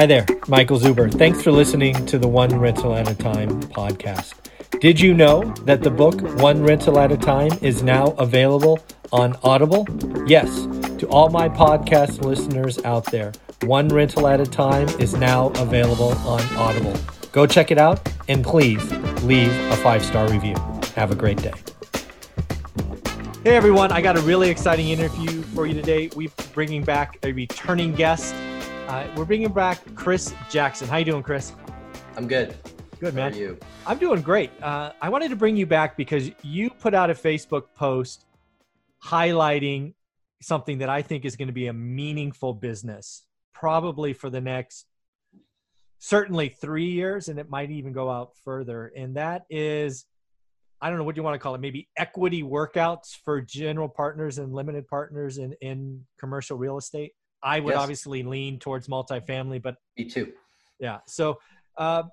Hi there, Michael Zuber. Thanks for listening to the One Rental at a Time podcast. Did you know that the book One Rental at a Time is now available on Audible? Yes, to all my podcast listeners out there, One Rental at a Time is now available on Audible. Go check it out and please leave a five star review. Have a great day. Hey everyone, I got a really exciting interview for you today. We're bringing back a returning guest. Uh, we're bringing back Chris Jackson. How you doing, Chris? I'm good. Good, man. How are you? I'm doing great. Uh, I wanted to bring you back because you put out a Facebook post highlighting something that I think is going to be a meaningful business, probably for the next certainly three years, and it might even go out further. And that is I don't know what you want to call it, maybe equity workouts for general partners and limited partners in, in commercial real estate. I would Yes. obviously lean towards multifamily, but Me too. yeah. So, uh,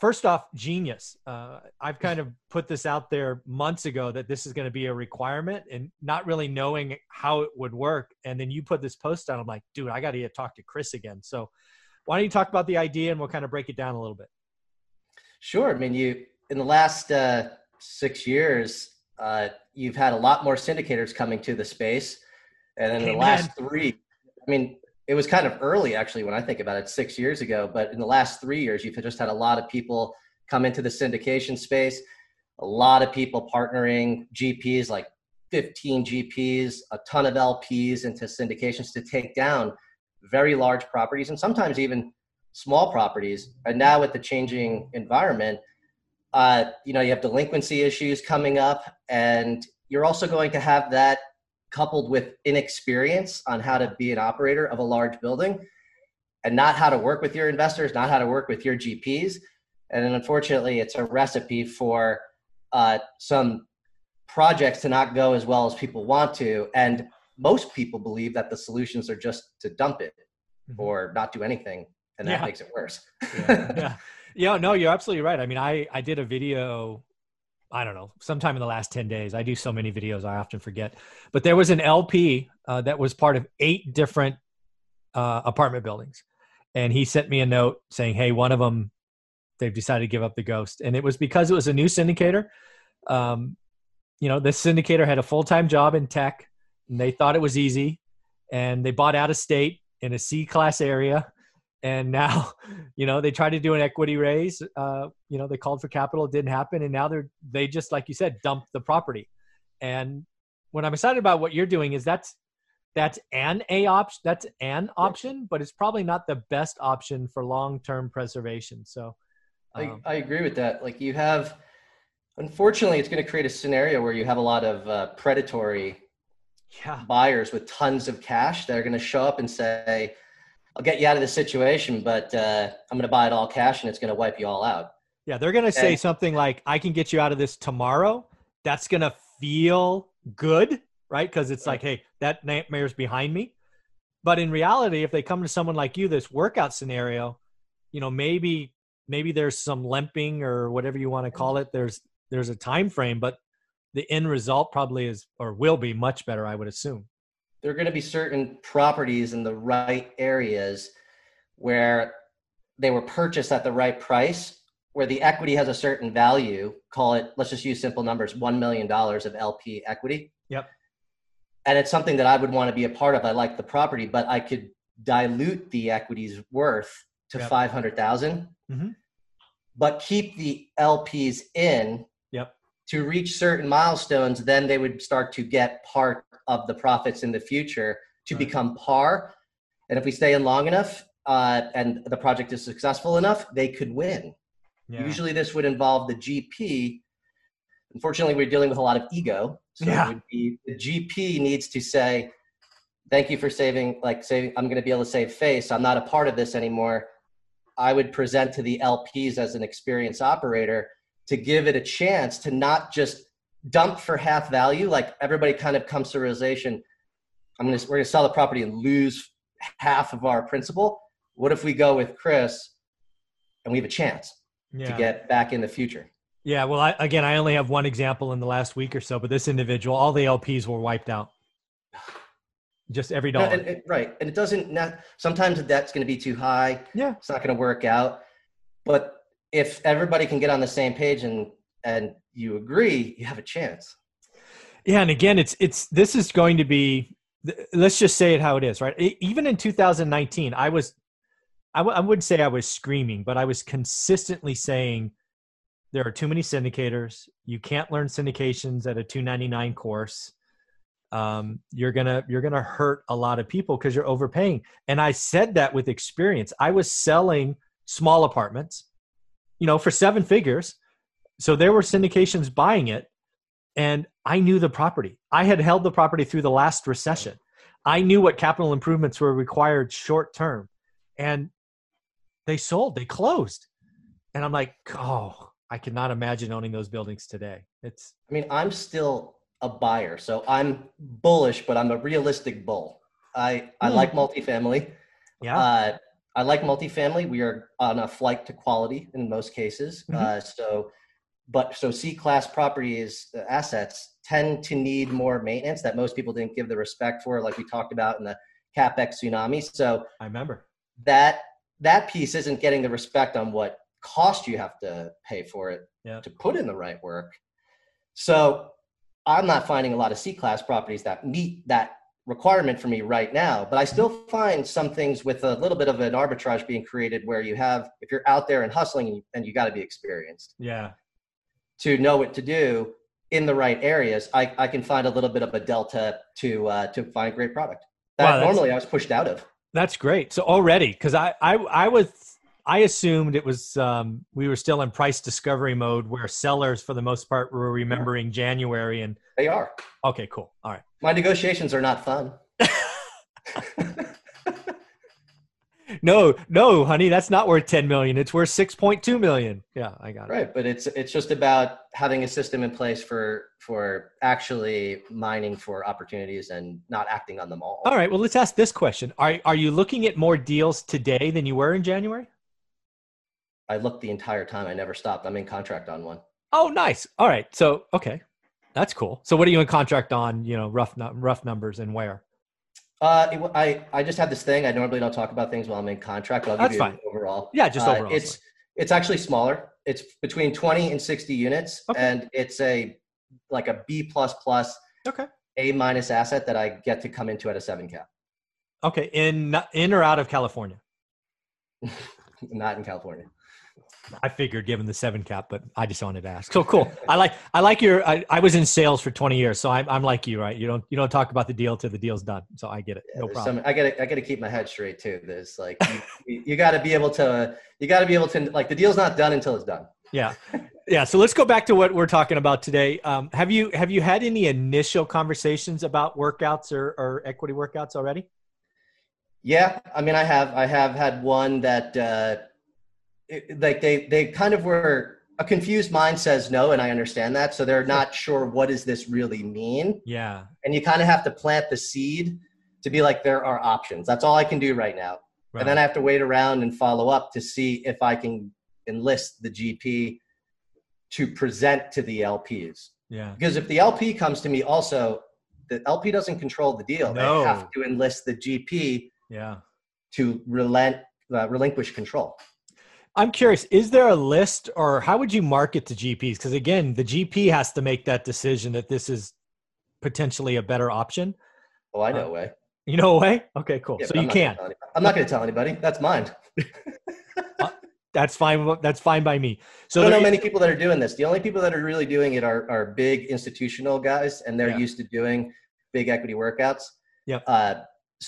first off, genius. Uh, I've kind of put this out there months ago that this is going to be a requirement and not really knowing how it would work. And then you put this post out. I'm like, dude, I got to talk to Chris again. So, why don't you talk about the idea and we'll kind of break it down a little bit? Sure. I mean, you in the last uh, six years, uh, you've had a lot more syndicators coming to the space, and in the last three, I mean, it was kind of early actually when I think about it, six years ago. But in the last three years, you've just had a lot of people come into the syndication space. A lot of people partnering GPs, like 15 GPs, a ton of LPs into syndications to take down very large properties and sometimes even small properties. And now with the changing environment, uh, you know, you have delinquency issues coming up, and you're also going to have that coupled with inexperience on how to be an operator of a large building and not how to work with your investors, not how to work with your GPs. And unfortunately, it's a recipe for uh, some projects to not go as well as people want to. And most people believe that the solutions are just to dump it or not do anything, and that Yeah. makes it worse. yeah, yeah. Yeah, no, you're absolutely right. I mean, I I did a video, I don't know, sometime in the last 10 days. I do so many videos, I often forget. But there was an LP uh, that was part of eight different uh, apartment buildings. And he sent me a note saying, hey, one of them, they've decided to give up the ghost. And it was because it was a new syndicator. Um, you know, this syndicator had a full time job in tech, and they thought it was easy. And they bought out of state in a C class area and now you know they tried to do an equity raise uh, you know they called for capital it didn't happen and now they're they just like you said dumped the property. And what i'm excited about what you're doing is that's that's an a option that's an option but it's probably not the best option for long-term preservation so I, um, I agree with that. Like you have, unfortunately, it's going to create a scenario where you have a lot of uh, predatory yeah. buyers with tons of cash that are going to show up and say, "I'll get you out of this situation, but uh, I'm going to buy it all cash, and it's going to wipe you all out." yeah they're gonna say Okay. something like i can get you out of this tomorrow that's gonna feel good right because it's like hey that nightmare's behind me but in reality if they come to someone like you this workout scenario you know maybe maybe there's some limping or whatever you want to call it there's there's a time frame but the end result probably is or will be much better i would assume There are going to be certain properties in the right areas where they were purchased at the right price, where the equity has a certain value. Call it, let's just use simple numbers, $1 million of LP equity. Yep. And it's something that I would want to be a part of. I like the property, but I could dilute the equity's worth to Yep. 500,000, Mhm. but keep the LPs in yep to reach certain milestones, then they would start to get part of the profits in the future to Right. become par. And if we stay in long enough uh, and the project is successful enough, they could win. yeah Usually, this would involve the GP. Unfortunately, we're dealing with a lot of ego. So Yeah. it would be, the GP needs to say, "Thank you for saving." Like, say, I'm going to be able to save face. I'm not a part of this anymore. I would present to the LPs as an experienced operator to give it a chance to not just dump for half value. Like everybody kind of comes to realization, I'm gonna we're gonna sell the property and lose half of our principal. What if we go with Chris and we have a chance yeah to get back in the future? yeah well I, again i only have one example in the last week or so but this individual all the lps were wiped out just every dollar. and, and- right. And it doesn't, not, sometimes the debt's going to be too high. yeah. It's not going to work out. But if everybody can get on the same page and, and you agree, you have a chance. Yeah, and again, it's it's this is going to be. Let's just say it how it is, right? Even in 2019, I was, I w- I wouldn't say I was screaming, but I was consistently saying there are too many syndicators. You can't learn syndications at a 299 course. Um, you're gonna you're gonna hurt a lot of people because you're overpaying. And I said that with experience. I was selling small apartments, you know, for seven figures. So there were syndications buying it and I knew the property. I had held the property through the last recession. I knew what capital improvements were required short term, and they sold. They closed, and I'm like, oh, I cannot imagine owning those buildings today. It's I mean, I'm still a buyer, so I'm bullish, but I'm a realistic bull. I, I Hmm. like multifamily. yeah, Uh, I like multifamily. We are on a flight to quality in most cases. Mhm. Uh, so, but so C class properties uh, assets tend to need more maintenance that most people didn't give the respect for, like we talked about in the capex tsunami. So I remember. that that piece isn't getting the respect on what cost you have to pay for it Yeah. to put in the right work. So I'm not finding a lot of C class properties that meet that requirement for me right now, but I still find some things with a little bit of an arbitrage being created where you have, if you're out there and hustling and you, and you got to be experienced Yeah, to know what to do in the right areas, I, I can find a little bit of a delta to uh, to find great product that Wow, normally I was pushed out of. that's great. So already, because I, I I was I assumed it was um, we were still in price discovery mode where sellers for the most part were remembering January and They are. okay, cool, all right. My negotiations are not fun. No, no, honey, that's not worth 10 million. It's worth 6.2 million. Yeah, I got it. Right, but it's it's just about having a system in place for for actually mining for opportunities and not acting on them all. All right, well, let's ask this question. Are are you looking at more deals today than you were in January? I looked the entire time. I never stopped. I'm in contract on one. Oh, nice. All right. So, okay. That's cool. So, what are you in contract on, you know, rough rough numbers and where? Uh, it, I I just have this thing. I normally don't talk about things while I'm in contract. But I'll give That's you fine. overall. Yeah, just Uh, overall. is it's it's actually smaller. It's between 20 and 60 units, Okay. and it's a like a B plus plus Okay. A minus asset that I get to come into at a seven cap. Okay, in in or out of California? Not in California. I figured given the seven cap, but I just wanted to ask. So cool. I like I like your. I, I was in sales for twenty years, so I'm I'm like you, right? You don't you don't talk about the deal till the deal's done. So I get it. Yeah, no problem. some- I gotta, I gotta keep my head straight too. There's like, you, you got to be able to, you got to be able to, like, the deal's not done until it's done. Yeah, yeah. So let's go back to what we're talking about today. Um, have you have you had any initial conversations about workouts or, or equity workouts already? Yeah, I mean, I have, I have had one that, uh, it, like, they, they kind of were a confused mind says no, and I understand that. So they're not sure what does this really mean, Yeah, and you kind of have to plant the seed to be like, there are options. That's all I can do right now. right. and then I have to wait around and follow up to see if I can enlist the GP to present to the LPs. yeah, Because if the LP comes to me, also the LP doesn't control the deal. No. They have to enlist the GP yeah. to relent, uh, relinquish control. I'm curious. Is there a list, or how would you market to GPs? Because again, the GP has to make that decision that this is potentially a better option. Oh, I know Uh, a way. You know a way? Okay, cool. Yeah, so you I'm gonna can. I'm not going to tell anybody. That's mine. That's fine. That's fine by me. So I don't know many people that are doing this. The only people that are really doing it are, are big institutional guys, and they're Yeah. used to doing big equity workouts. Yep. Uh,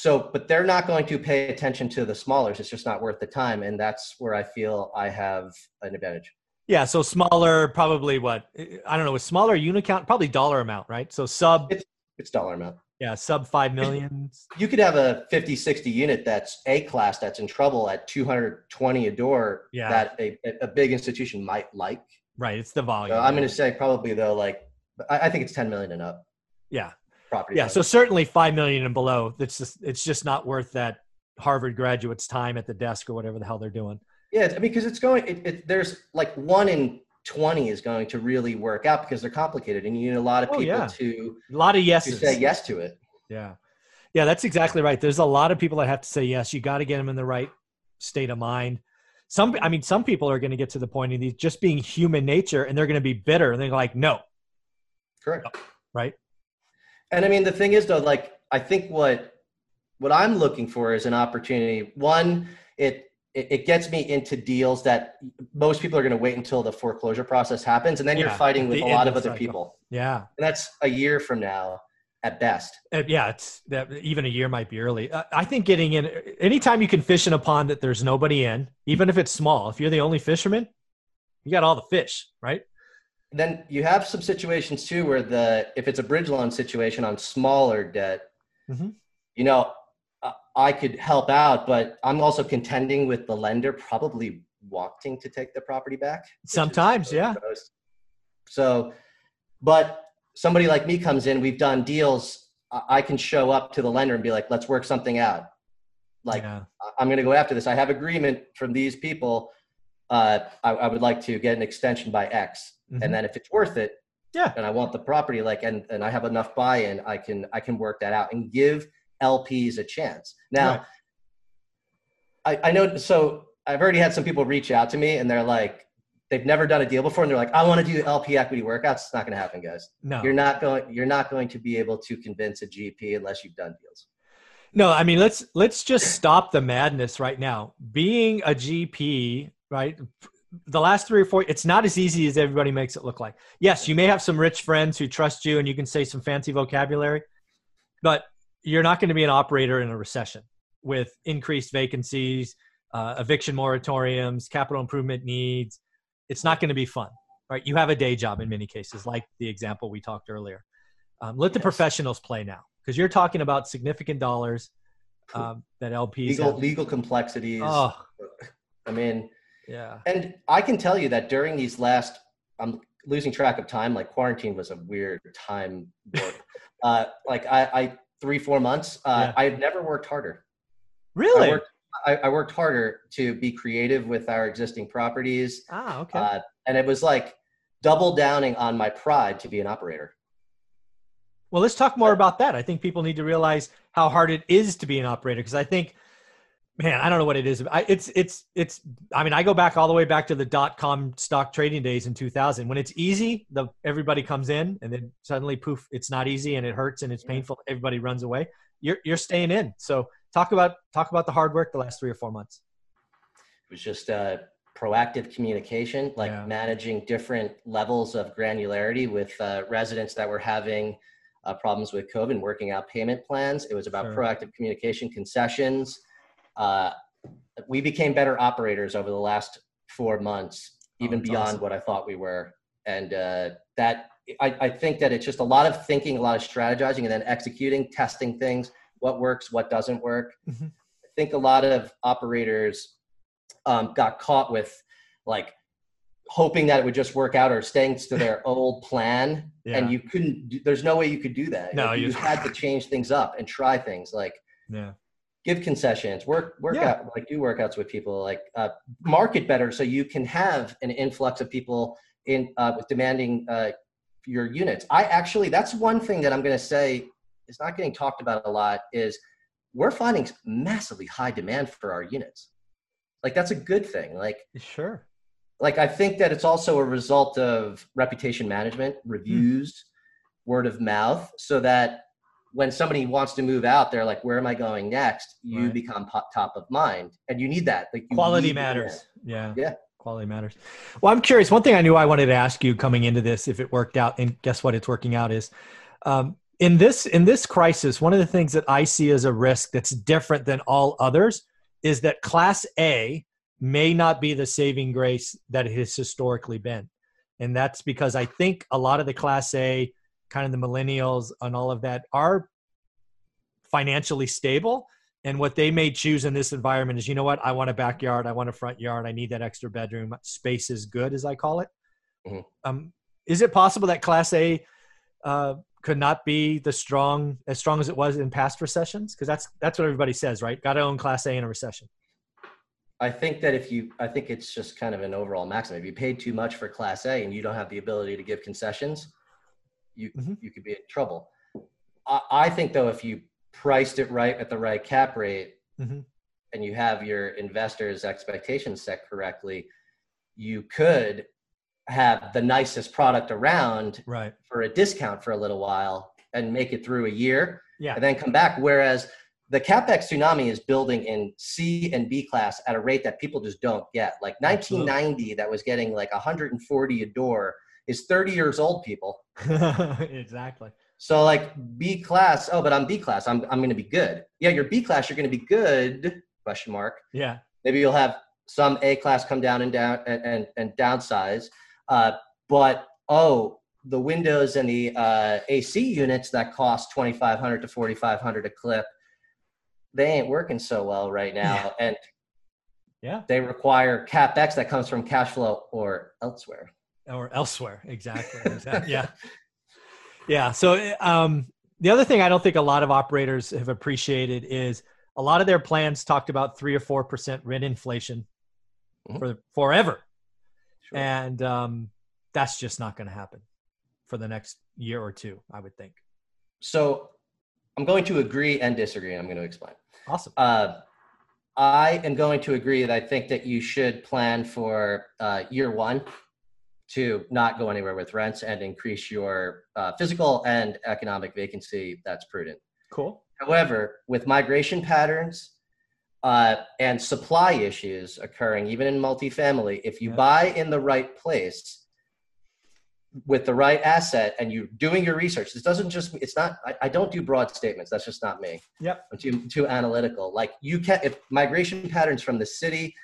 so, but they're not going to pay attention to the smallers. It's just not worth the time, and that's where I feel I have an advantage. Yeah, so smaller, probably what I don't know, a smaller unit count, probably dollar amount, right? So sub, It's dollar amount. yeah, sub five million. You could have a 50, 60 unit that's A class that's in trouble at 220 a door Yeah. that a, a big institution might like. Right, it's the volume. So I'm going to say probably though, like I, I think it's 10 million and up yeah, property. yeah. value. So certainly five million and below. That's just it's just not worth that Harvard graduate's time at the desk or whatever the hell they're doing. Yeah, I mean, because it's going. It, it, there's like one in twenty is going to really work out because they're complicated, and you need a lot of Oh, people yeah. to A lot of yeses to say yes to it. Yeah. Yeah, that's exactly right. There's a lot of people that have to say yes. You got to get them in the right state of mind. Some, I mean, some people are going to get to the point of these just being human nature, and they're going to be bitter, and they're like, no. Correct. Right. And I mean, the thing is, though, like I think what what I'm looking for is an opportunity. One, it it, it gets me into deals that most people are going to wait until the foreclosure process happens, and then Yeah, you're fighting with a lot of other cycle. people, Yeah. and that's a year from now at best. Uh, yeah, it's that even a year might be early. Uh, I think getting in anytime you can fish in a pond that there's nobody in, even if it's small. If you're the only fisherman, you got all the fish, right? Then you have some situations too where the if it's a bridge loan situation on smaller debt Mhm. you know I- could help out but i'm also contending with the lender probably wanting to take the property back Sometimes, yeah. gross. so but somebody like me comes in we've done deals I- can show up to the lender and be like let's work something out like yeah. I'm going to go after this. I have agreement from these people. Uh, I, I would like to get an extension by X, Mhm. and then if it's worth it, Yeah. and I want the property, like, and and I have enough buy-in, I can I can work that out and give LPs a chance. Now, I, I know. So I've already had some people reach out to me, and they're like, they've never done a deal before, and they're like, I want to do LP equity workouts. It's not going to happen, guys. no, You're not going. You're not going to be able to convince a GP unless you've done deals. no. I mean, let's let's just stop the madness right now. Being a GP, right? The last three or four, it's not as easy as everybody makes it look like. Yes, you may have some rich friends who trust you, and you can say some fancy vocabulary, but you're not going to be an operator in a recession with increased vacancies, uh, eviction moratoriums, capital improvement needs. It's not going to be fun, right? You have a day job in many cases, like the example we talked earlier. Um, let the Yes. professionals play now, because you're talking about significant dollars um, that LPs. Legal have. legal complexities. Oh, I mean, yeah. And I can tell you that during these last, I'm losing track of time. Like quarantine was a weird time. uh, like I, I three four months. Uh, Yeah. I've never worked harder. Really? I worked, I, I worked harder to be creative with our existing properties, ah, okay. uh, and it was like double downing on my pride to be an operator. Well, let's talk more about that. I think people need to realize how hard it is to be an operator because I think, man, I don't know what it is. I, it's it's it's. I mean, I go back all the way back to the dot com stock trading days in 2000. When it's easy, the everybody comes in, and then suddenly, poof, it's not easy and it hurts and it's painful. Everybody runs away. You're you're staying in. So talk about talk about the hard work the last three or four months. It was just uh, proactive communication, like Yeah. managing different levels of granularity with uh, residents that were having uh, problems with COVID, and working out payment plans. It was about Sure. proactive communication, concessions. Uh, we became better operators over the last four months, Oh, even that's beyond awesome. what I thought we were. And uh, that I, I think that it's just a lot of thinking, a lot of strategizing, and then executing, testing things, what works, what doesn't work. Mhm. I think a lot of operators um, got caught with like hoping that it would just work out or staying to their old plan Yeah. and you couldn't there's no way you could do that No, Like, you- you had to change things up and try things like Yeah. Give concessions work work Yeah. out like do workouts with people like uh, market better so you can have an influx of people in uh, with demanding uh, your units i actually that's one thing that i'm going to say is not getting talked about a lot is we're finding massively high demand for our units like that's a good thing like Sure. like I think that it's also a result of reputation management, reviews, word of mouth, so that when somebody wants to move out, they're like, "Where am I going next?" You Right. become top of mind, and you need that. Like quality matters yeah Yeah. quality matters well i'm curious one thing i knew i wanted to ask you coming into this if it worked out and guess what it's working out is um, in this in this crisis one of the things that i see as a risk that's different than all others is that class a may not be the saving grace that it has historically been and that's because i think a lot of the class a kind of the millennials and all of that are financially stable and what they may choose in this environment is, you know what? I want a backyard. I want a front yard. I need that extra bedroom. Space is good, as I call it. Mhm. Um, is it possible that Class A uh, could not be the strong as strong as it was in past recessions? Because that's that's what everybody says, right? Got to own Class A in a recession. I think that if you, I think it's just kind of an overall maximum. If you paid too much for Class A and you don't have the ability to give concessions, you Mhm. you could be in trouble. I, I think though, if you priced it right at the right cap rate Mhm. and you have your investors expectations set correctly you could have the nicest product around Right. for a discount for a little while and make it through a year Yeah. and then come back whereas the capex tsunami is building in c and b class at a rate that people just don't get like Absolutely. 1990 that was getting like 140 a door is 30 years old people exactly. so like B class, oh, but I'm B class. I'm I'm gonna be good. Yeah, you're B class, you're gonna be good. Question mark. Yeah. Maybe you'll have some A class come down and down and and, and downsize. Uh, but oh, the windows and the uh, AC units that cost twenty five hundred to forty five hundred a clip, they ain't working so well right now, and Yeah. they require capex that comes from cash flow or elsewhere. Or elsewhere. Exactly. exactly. yeah. Yeah. So um, the other thing I don't think a lot of operators have appreciated is a lot of their plans talked about three or four percent rent inflation Mhm. for forever, Sure. and um, that's just not going to happen for the next year or two. I would think. So I'm going to agree and disagree. and I'm going to explain. Awesome. Uh, I am going to agree that I think that you should plan for uh, year one to not go anywhere with rents and increase your uh, physical and economic vacancy. That's prudent. Cool. However, with migration patterns uh, and supply issues occurring, even in multifamily, if you Yeah. buy in the right place with the right asset and you're doing your research, this doesn't just, it's not, I, I don't do broad statements. That's just not me. Yep. I'm too, too analytical. Like you can, if migration patterns from the city,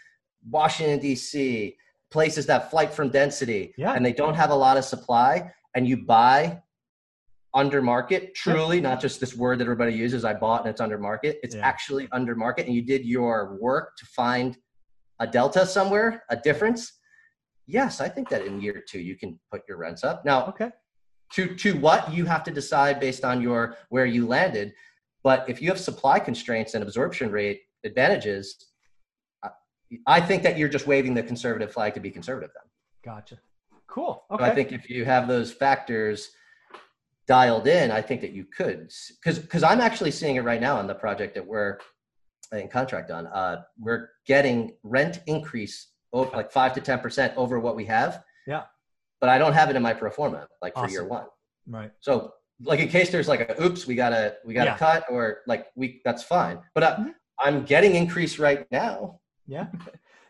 Washington, D.C., places that flight from density, Yeah. and they don't have a lot of supply, and you buy under market, truly, not just this word that everybody uses, I bought and it's under market. It's Yeah. actually under market, and you did your work to find a delta somewhere, a difference. Yes, I think that in year two you can put your rents up. Now, Okay. to to what you have to decide based on your where you landed. But if you have supply constraints and absorption rate advantages, I- think that you're just waving the conservative flag to be conservative. Then Gotcha. Cool. So Okay. I think if you have those factors dialed in, I think that you could because because I'm actually seeing it right now on the project that we're in contract on. Uh, we're getting rent increase over like five to ten percent over what we have. Yeah. But I don't have it in my pro forma like for year one. right. So like in case there's like a oops, we gotta we gotta Yeah. cut or like we that's fine. But I, Mhm. I'm getting increase right now. Yeah.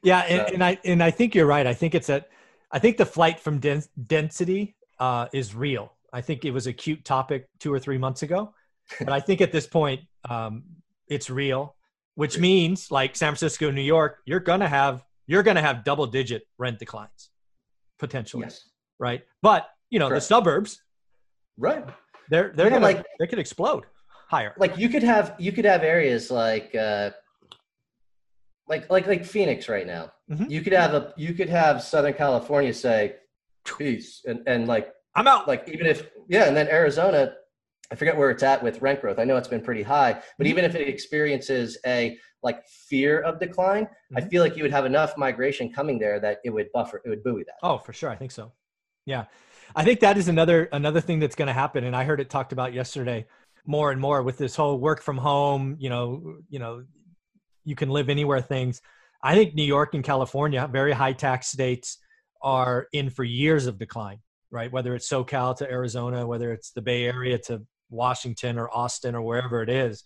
Yeah, and, So- and I and I think you're right. I think it's a I think the flight from dens- density uh, is real. I think it was a cute topic two or three months ago, but I think at this point um, it's real, which means like San Francisco, New York, you're gonna have you're gonna have double digit rent declines potentially, Yes. right? But you know Correct. the suburbs, Right. they're they're Yeah, gonna like- they could explode higher. Like you could have you could have areas like uh like like like Phoenix right now. Mhm. You could have a you could have Southern California say peace and and like I'm out. like even if yeah and then Arizona I forget where it's at with rent growth. I know it's been pretty high, but Mhm. even if it experiences a like fear of decline, I Mhm. feel like you would have enough migration coming there that it would buffer, it would buoy that. Oh, for sure. I think so. Yeah. I think that is another another thing that's going to happen and I heard it talked about yesterday more and more with this whole work from home, you know, you know, you can live anywhere things. I think New York and California, very high tax states are in for years of decline, right? Whether it's SoCal to Arizona, whether it's the Bay Area to Washington or Austin or wherever it is.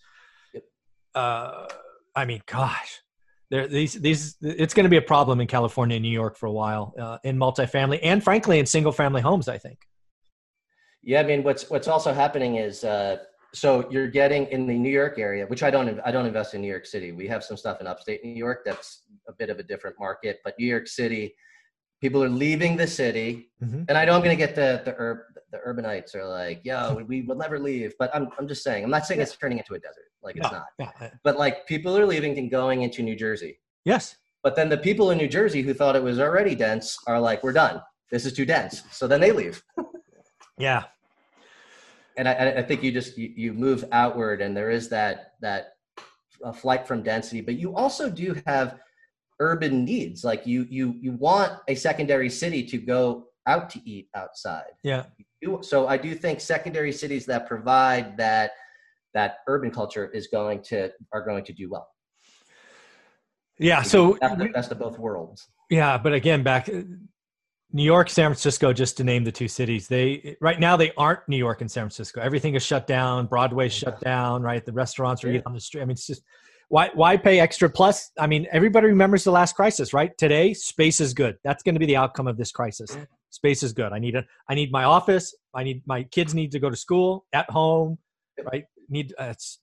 Uh, I mean, gosh, there these these it's going to be a problem in California and New York for a while uh, in multifamily and frankly in single family homes. I think. Yeah, I mean, what's what's also happening is uh, so you're getting in the New York area, which I don't I don't invest in New York City. We have some stuff in upstate New York that's a bit of a different market, but New York City, people are leaving the city, Mhm. and I know I'm going to get the the ur- the urbanites are like, yo, we, we will never leave, but I'm I'm just saying, I'm not saying it's turning into a desert, like it's No, not, yeah, uh, but like people are leaving and going into New Jersey. yes. But then the people in New Jersey who thought it was already dense are like, we're done. This is too dense. So then they leave. Yeah. And I- I, think you just you, you move outward and there is that that uh, flight from density but you also do have urban needs like you you you want a secondary city to go out to eat outside Yeah. So i do think secondary cities that provide that that urban culture is going to are going to do well. Yeah, so that's the best of both worlds. Yeah, but again, back New York, San Francisco, just to name the two cities, they right now they aren't New York and San Francisco. Everything is shut down. Broadway's shut down. Right, the restaurants are yeah. on the street. I mean, it's just why why pay extra? Plus, I mean, everybody remembers the last crisis, right? Today, space is good. That's going to be the outcome of this crisis. Space is good. I need a I need my office. I need my kids need to go to school at home, right? Need uh, it's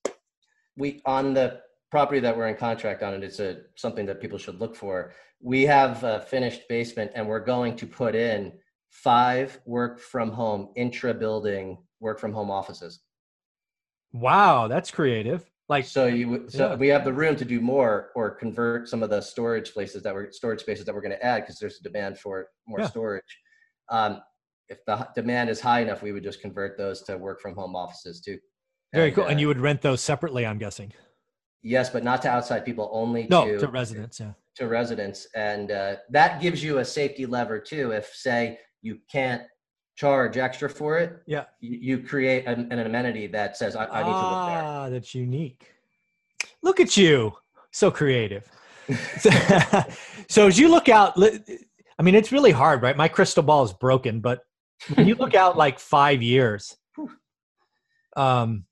we on the property that we're in contract on, and it's a something that people should look for. We have a finished basement and we're going to put in five work from home intra building work from home offices. Wow that's creative. Like so you so yeah. we have the room to do more or convert some of the storage places that we're storage spaces that we're going to add because there's a demand for more yeah. storage. Um, if the demand is high enough we would just convert those to work from home offices too. Very and, cool. Uh, and you would rent those separately i'm guessing yes but not to outside people only no to, to residents yeah. to residents. And uh, that gives you a safety lever too. If say you can't charge extra for it yeah. you, you create an, an, amenity that says i, I need ah, to live there. Ah that's unique. Look at you. So creative. So as you look out i mean it's really hard right? My crystal ball is broken but when you look out like five years um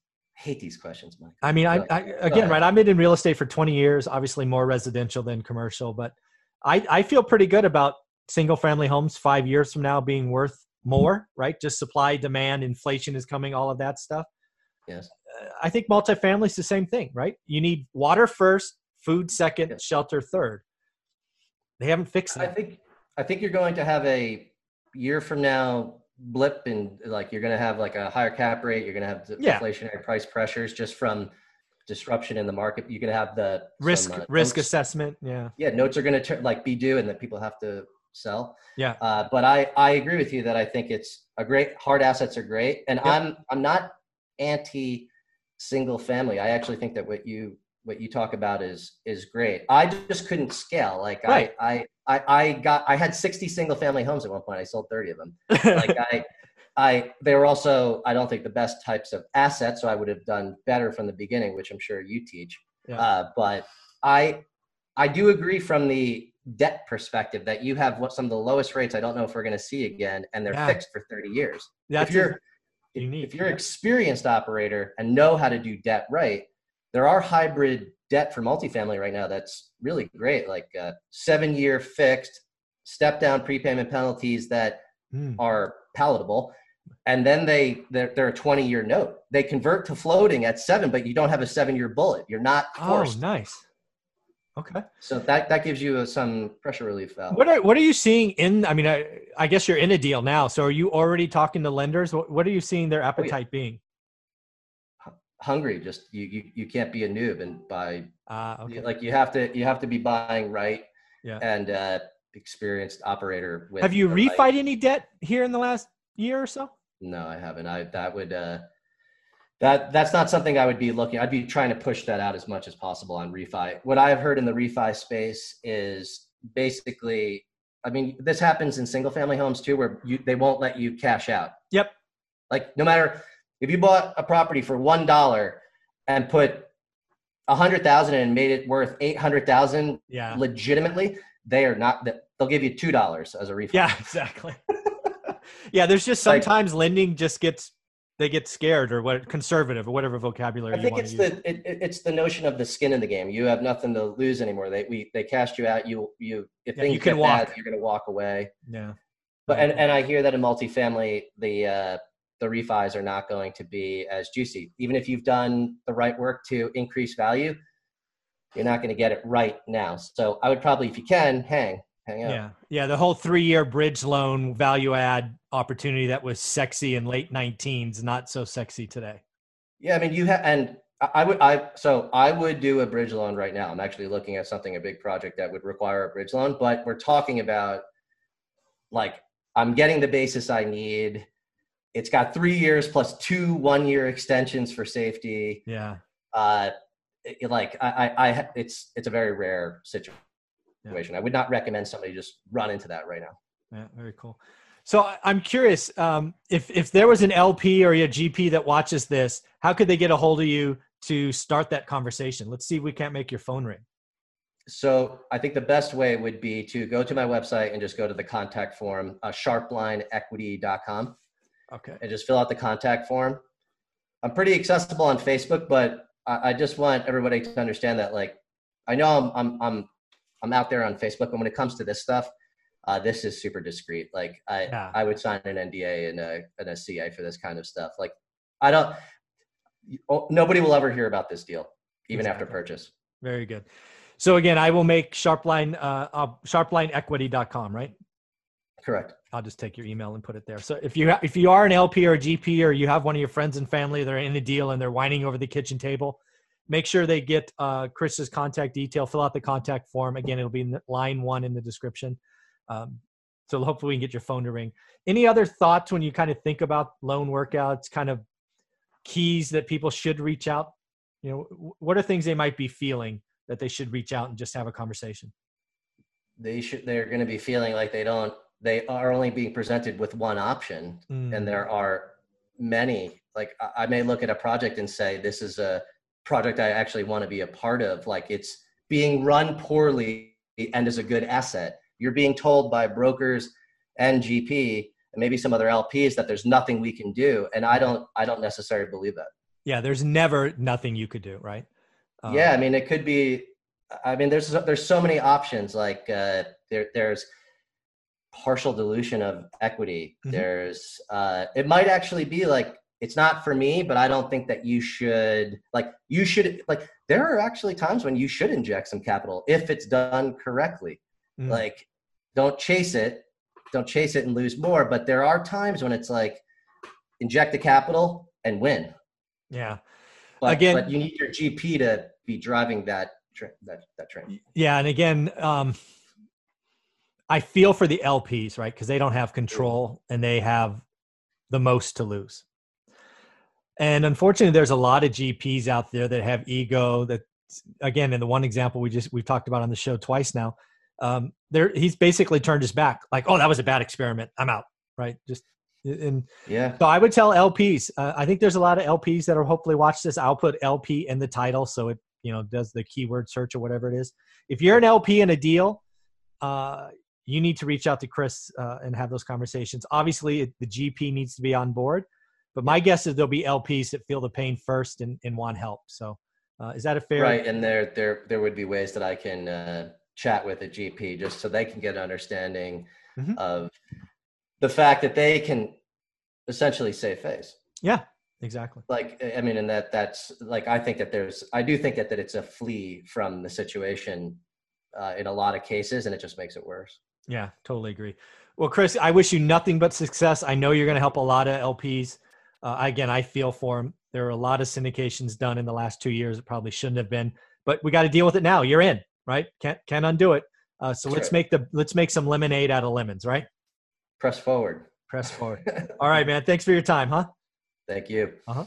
hate these questions, Mike. I mean, I, I again, right? I've been in real estate for 20 years, obviously more residential than commercial, but I, I feel pretty good about single family homes five years from now being worth more, right? Just supply, demand, inflation is coming, all of that stuff. Yes. Uh, I think multifamily is the same thing, right? You need water first, food second, yes. shelter third. They haven't fixed that. I think I think you're going to have a year from now blip and like you're going to have like a higher cap rate you're going to have yeah. inflationary price pressures just from disruption in the market. You're going to have the risk some, uh, risk notes. assessment yeah. Yeah notes are going to like be due and that people have to sell. Yeah. Uh, but i i agree with you that i think it's a great hard assets are great. And i'm i'm not anti single family. I actually think that what you what you talk about is is great. I just couldn't scale. Like right. i i I, I got I had 60 single family homes at one point. I sold 30 of them. like I I they were also I don't think the best types of assets, so I would have done better from the beginning, which I'm sure you teach. Yeah. Uh, but I I do agree from the debt perspective that you have what some of the lowest rates I don't know if we're going to see again, and they're yeah. fixed for 30 years. That's if you're unique. if you're an experienced operator and know how to do debt right, there are hybrid debt for multifamily right now that's really great, like uh, seven year fixed, step down prepayment penalties that mm. are palatable. And then they they're, they're a 20 year note. They convert to floating at seven, but you don't have a seven year bullet. You're not oh, forced. Oh, nice. Okay. So that that gives you some pressure relief valve. What are what are you seeing in? I mean, I, I guess you're in a deal now. So are you already talking to lenders? What, what are you seeing their appetite oh, yeah. being? Hungry. Just you, you you can't be a noob and buy. Uh, okay. Like you have to you have to be buying right. Yeah. And uh, experienced operator. With have you refied any debt here in the last year or so? No, I haven't. I that would. uh that that's not something I would be looking. I'd be trying to push that out as much as possible on refi. What I have heard in the refi space is basically, I mean, this happens in single family homes too, where you they won't let you cash out. Yep. Like no matter if you bought a property for one dollar and put a hundred thousand and made it worth eight hundred thousand, yeah, legitimately, they are not. They'll give you two dollars as a refund. Yeah, exactly. yeah, there's just sometimes like, lending just gets they get scared or what conservative or whatever vocabulary. I think it's the it, it's the notion of the skin in the game. You have nothing to lose anymore. They we they cast you out. You you if yeah, things you can walk. Bad, you're going to walk away. Yeah. But and, and I hear that in multifamily, the uh, the refis are not going to be as juicy. Even if you've done the right work to increase value, you're not going to get it right now. So I would probably, if you can, hang, hang out. Yeah, yeah. The whole three-year bridge loan value add opportunity that was sexy in late 19s, not so sexy today. Yeah, I mean, you have, and I would, I so I would do a bridge loan right now. I'm actually looking at something, a big project that would require a bridge loan, but we're talking about like I'm getting the basis I need it's got three years plus two one year extensions for safety. Yeah. Uh, it, like I, I, I, it's it's a very rare situation. Yeah. I would not recommend somebody just run into that right now. Yeah, very cool. So I'm curious um, if if there was an LP or a GP that watches this, how could they get a hold of you to start that conversation? Let's see if we can't make your phone ring. So I think the best way would be to go to my website and just go to the contact form, uh, sharplineequity.com. Okay. And just fill out the contact form. I'm pretty accessible on Facebook, but I, I just want everybody to understand that, like, I know I'm, I'm, I'm, I'm out there on Facebook, but when it comes to this stuff, uh, this is super discreet. Like I, yeah. I would sign an NDA and a, and a CA for this kind of stuff. Like I don't, oh, nobody will ever hear about this deal, even exactly. after purchase. Very good. So again, I will make Sharpline, uh, uh, sharplineequity.com, right? Correct. I'll just take your email and put it there. So if you if you are an LP or GP or you have one of your friends and family that are in a deal and they're whining over the kitchen table, make sure they get uh, Chris's contact detail. Fill out the contact form. Again, it'll be in line one in the description. Um, so hopefully we can get your phone to ring. Any other thoughts when you kind of think about loan workouts? Kind of keys that people should reach out. You know, what are things they might be feeling that they should reach out and just have a conversation? They should. They're going to be feeling like they don't. They are only being presented with one option, mm. and there are many. Like I may look at a project and say, "This is a project I actually want to be a part of." Like it's being run poorly and is a good asset you're being told by brokers and GP and maybe some other LPs that there's nothing we can do, and I don't I don't necessarily believe that. Yeah, there's never nothing you could do, right? Um, yeah, I mean it could be. I mean there's there's so many options. Like uh, there there's partial dilution of equity. Mm-hmm. There's uh, it might actually be like it's not for me, but I don't think that you should like you should like there are actually times when you should inject some capital if it's done correctly. Mm. Like don't chase it don't chase it and lose more but there are times when it's like inject the capital and win yeah but, again but you need your gp to be driving that that that train yeah and again um i feel for the lps right? Because they don't have control and they have the most to lose. And unfortunately there's a lot of gps out there that have ego that again in the one example we just we've talked about on the show twice now um, there he's basically turned his back like oh that was a bad experiment. I'm out right? Just and yeah. so i would tell lps uh, i think there's a lot of lps that are hopefully watch this. I'll put lp in the title so it you know does the keyword search or whatever it is. If you're an lp in a deal uh, you need to reach out to chris uh, and have those conversations obviously the gp needs to be on board but my guess is there'll be lps that feel the pain first and, and want help so uh, is that a fair right and there there there would be ways that i can uh, chat with a GP just so they can get an understanding mm-hmm. of the fact that they can essentially save face. Yeah, exactly. Like I mean, and that that's like I think that there's I do think that that it's a flee from the situation uh, in a lot of cases, and it just makes it worse. Yeah, totally agree. Well, Chris, I wish you nothing but success. I know you're going to help a lot of LPs. Uh, again, I feel for them. There are a lot of syndications done in the last two years that probably shouldn't have been, but we got to deal with it now. You're in right? Can't can't undo it. Uh, so That's let's make the let's make some lemonade out of lemons, right? Press forward. Press forward. All right, man. Thanks for your time, huh? Thank you. Uh huh.